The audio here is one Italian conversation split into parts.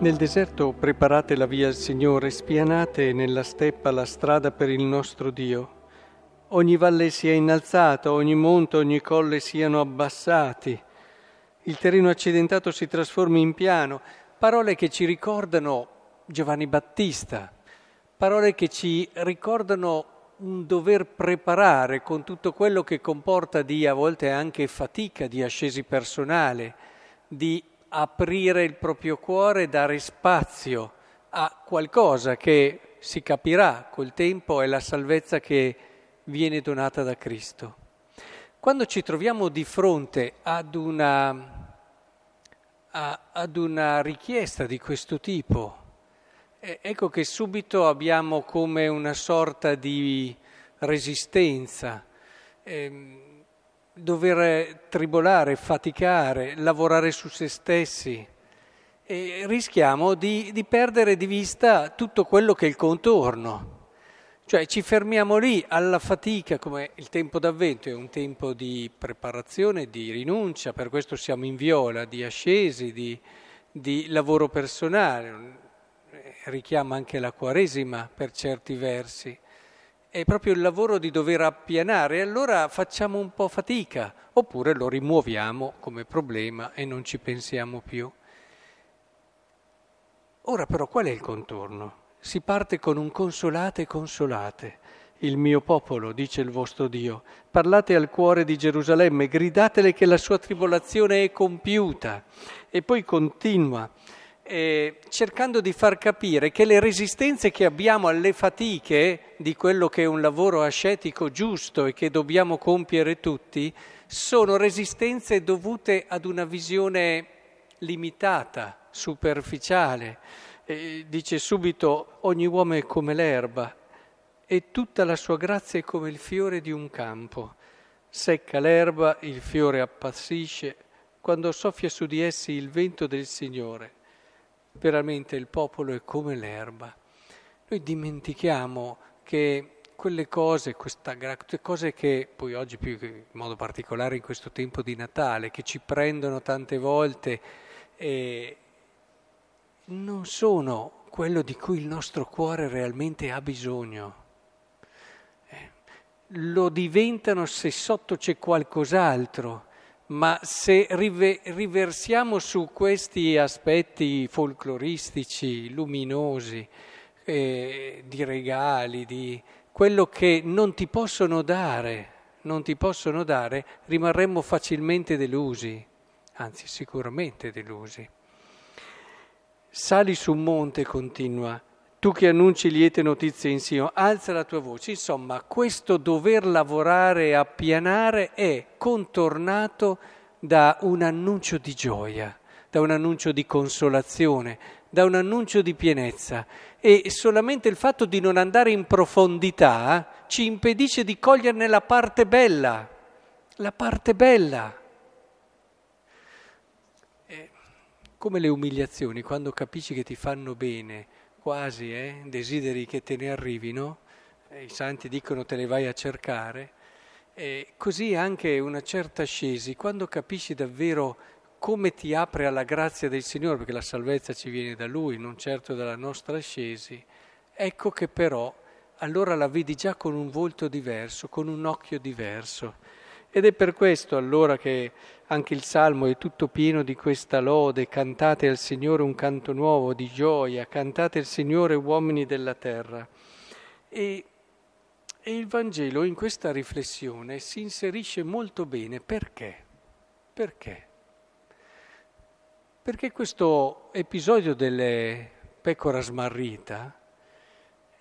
Nel deserto preparate la via al Signore, spianate nella steppa la strada per il nostro Dio. Ogni valle sia innalzata, ogni monte, ogni colle siano abbassati. Il terreno accidentato si trasformi in piano. Parole che ci ricordano Giovanni Battista, parole che ci ricordano un dover preparare con tutto quello che comporta di a volte anche fatica, di ascesi personale, di aprire il proprio cuore, dare spazio a qualcosa che si capirà col tempo è la salvezza che viene donata da Cristo. Quando ci troviamo di fronte ad una, a, ad una richiesta di questo tipo, ecco che subito abbiamo come una sorta di resistenza. Eh, dover tribolare, faticare, lavorare su se stessi. E rischiamo di, di perdere di vista tutto quello che è il contorno. Cioè ci fermiamo lì alla fatica, come il tempo d'avvento è un tempo di preparazione, di rinuncia, per questo siamo in viola, di ascesi, di, di lavoro personale, richiama anche la Quaresima per certi versi è proprio il lavoro di dover appianare, allora facciamo un po' fatica, oppure lo rimuoviamo come problema e non ci pensiamo più. Ora però qual è il contorno? Si parte con un consolate, consolate. Il mio popolo, dice il vostro Dio, parlate al cuore di Gerusalemme, gridatele che la sua tribolazione è compiuta. E poi continua eh, cercando di far capire che le resistenze che abbiamo alle fatiche di quello che è un lavoro ascetico giusto e che dobbiamo compiere tutti, sono resistenze dovute ad una visione limitata, superficiale. Eh, dice subito ogni uomo è come l'erba e tutta la sua grazia è come il fiore di un campo. Secca l'erba, il fiore appassisce, quando soffia su di essi il vento del Signore veramente il popolo è come l'erba. Noi dimentichiamo che quelle cose, questa, queste cose che poi oggi più in modo particolare in questo tempo di Natale, che ci prendono tante volte, eh, non sono quello di cui il nostro cuore realmente ha bisogno. Eh, lo diventano se sotto c'è qualcos'altro ma se riversiamo su questi aspetti folcloristici, luminosi, eh, di regali, di quello che non ti possono dare, non ti possono dare, rimarremmo facilmente delusi, anzi sicuramente delusi. Sali su un monte, continua, tu che annunci liete notizie in Sion, alza la tua voce. Insomma, questo dover lavorare e appianare è contornato da un annuncio di gioia, da un annuncio di consolazione, da un annuncio di pienezza. E solamente il fatto di non andare in profondità ci impedisce di coglierne la parte bella, la parte bella. Eh, come le umiliazioni, quando capisci che ti fanno bene, quasi, eh? desideri che te ne arrivino, eh, i santi dicono te le vai a cercare, e così anche una certa scesi, quando capisci davvero come ti apre alla grazia del Signore, perché la salvezza ci viene da Lui, non certo dalla nostra scesi, ecco che però allora la vedi già con un volto diverso, con un occhio diverso. Ed è per questo allora che anche il Salmo è tutto pieno di questa lode, cantate al Signore un canto nuovo di gioia, cantate al Signore uomini della terra. E, e il Vangelo in questa riflessione si inserisce molto bene perché? Perché? Perché questo episodio delle pecora smarrita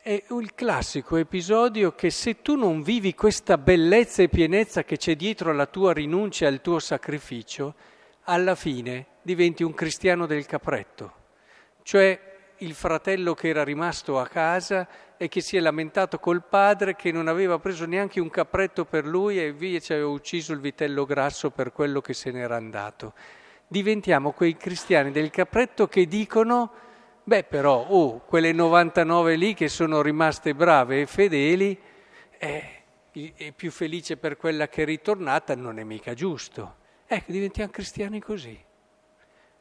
è il classico episodio che se tu non vivi questa bellezza e pienezza che c'è dietro alla tua rinuncia e al tuo sacrificio, alla fine diventi un cristiano del capretto, cioè il fratello che era rimasto a casa e che si è lamentato col padre che non aveva preso neanche un capretto per lui e via ci aveva ucciso il vitello grasso per quello che se n'era andato. Diventiamo quei cristiani del capretto che dicono Beh, però, oh, quelle 99 lì che sono rimaste brave e fedeli, eh, è più felice per quella che è ritornata, non è mica giusto. Ecco, diventiamo cristiani così.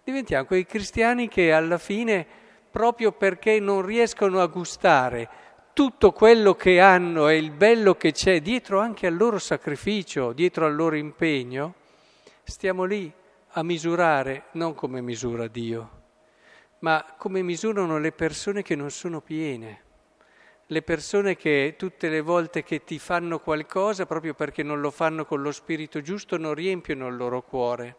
diventiamo quei cristiani che alla fine, proprio perché non riescono a gustare tutto quello che hanno e il bello che c'è dietro anche al loro sacrificio, dietro al loro impegno, stiamo lì a misurare non come misura Dio, ma come misurano le persone che non sono piene, le persone che tutte le volte che ti fanno qualcosa, proprio perché non lo fanno con lo spirito giusto, non riempiono il loro cuore,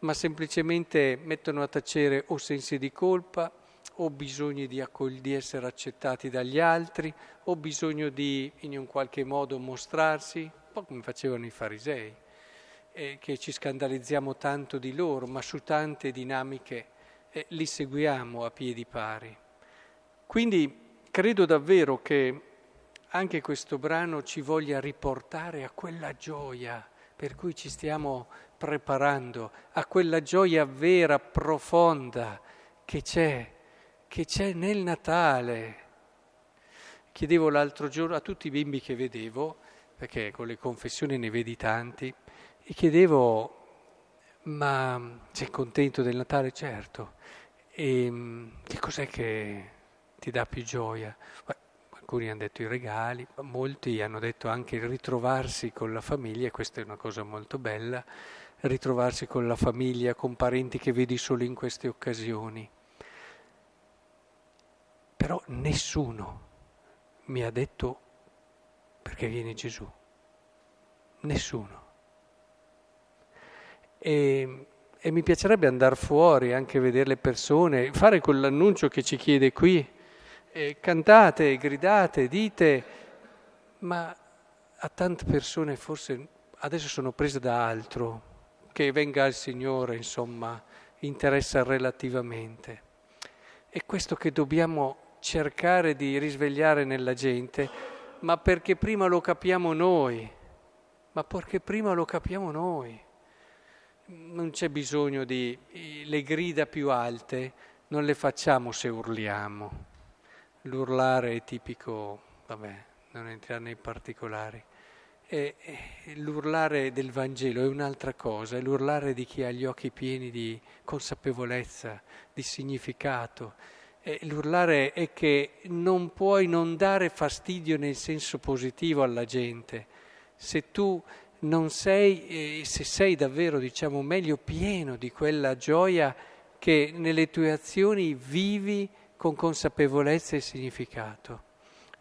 ma semplicemente mettono a tacere o sensi di colpa, o bisogno di, accogli- di essere accettati dagli altri, o bisogno di in un qualche modo mostrarsi, un po' come facevano i farisei, eh, che ci scandalizziamo tanto di loro, ma su tante dinamiche eh, li seguiamo a piedi pari. Quindi credo davvero che anche questo brano ci voglia riportare a quella gioia per cui ci stiamo preparando, a quella gioia vera, profonda che c'è che c'è nel Natale. Chiedevo l'altro giorno a tutti i bimbi che vedevo, perché con le confessioni ne vedi tanti, e chiedevo, ma sei contento del Natale? Certo. E mm, che cos'è che ti dà più gioia? Alcuni hanno detto i regali, molti hanno detto anche il ritrovarsi con la famiglia, questa è una cosa molto bella, ritrovarsi con la famiglia, con parenti che vedi solo in queste occasioni. Però nessuno mi ha detto perché viene Gesù. Nessuno. E, e mi piacerebbe andare fuori, anche vedere le persone, fare quell'annuncio che ci chiede qui. Eh, cantate, gridate, dite, ma a tante persone forse adesso sono prese da altro, che venga il Signore, insomma, interessa relativamente. È questo che dobbiamo cercare di risvegliare nella gente, ma perché prima lo capiamo noi, ma perché prima lo capiamo noi. Non c'è bisogno di le grida più alte, non le facciamo se urliamo. L'urlare è tipico, vabbè, non entriamo nei particolari. E, e, l'urlare del Vangelo è un'altra cosa, è l'urlare di chi ha gli occhi pieni di consapevolezza, di significato, eh, l'urlare è che non puoi non dare fastidio nel senso positivo alla gente. Se tu non sei, eh, se sei davvero, diciamo meglio, pieno di quella gioia che nelle tue azioni vivi con consapevolezza e significato.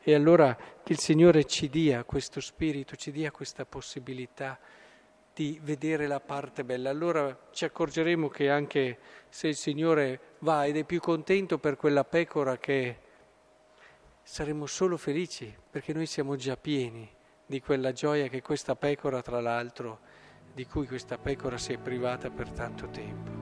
E allora che il Signore ci dia questo spirito, ci dia questa possibilità di vedere la parte bella. Allora ci accorgeremo che anche se il Signore va ed è più contento per quella pecora che saremo solo felici perché noi siamo già pieni di quella gioia che questa pecora, tra l'altro, di cui questa pecora si è privata per tanto tempo.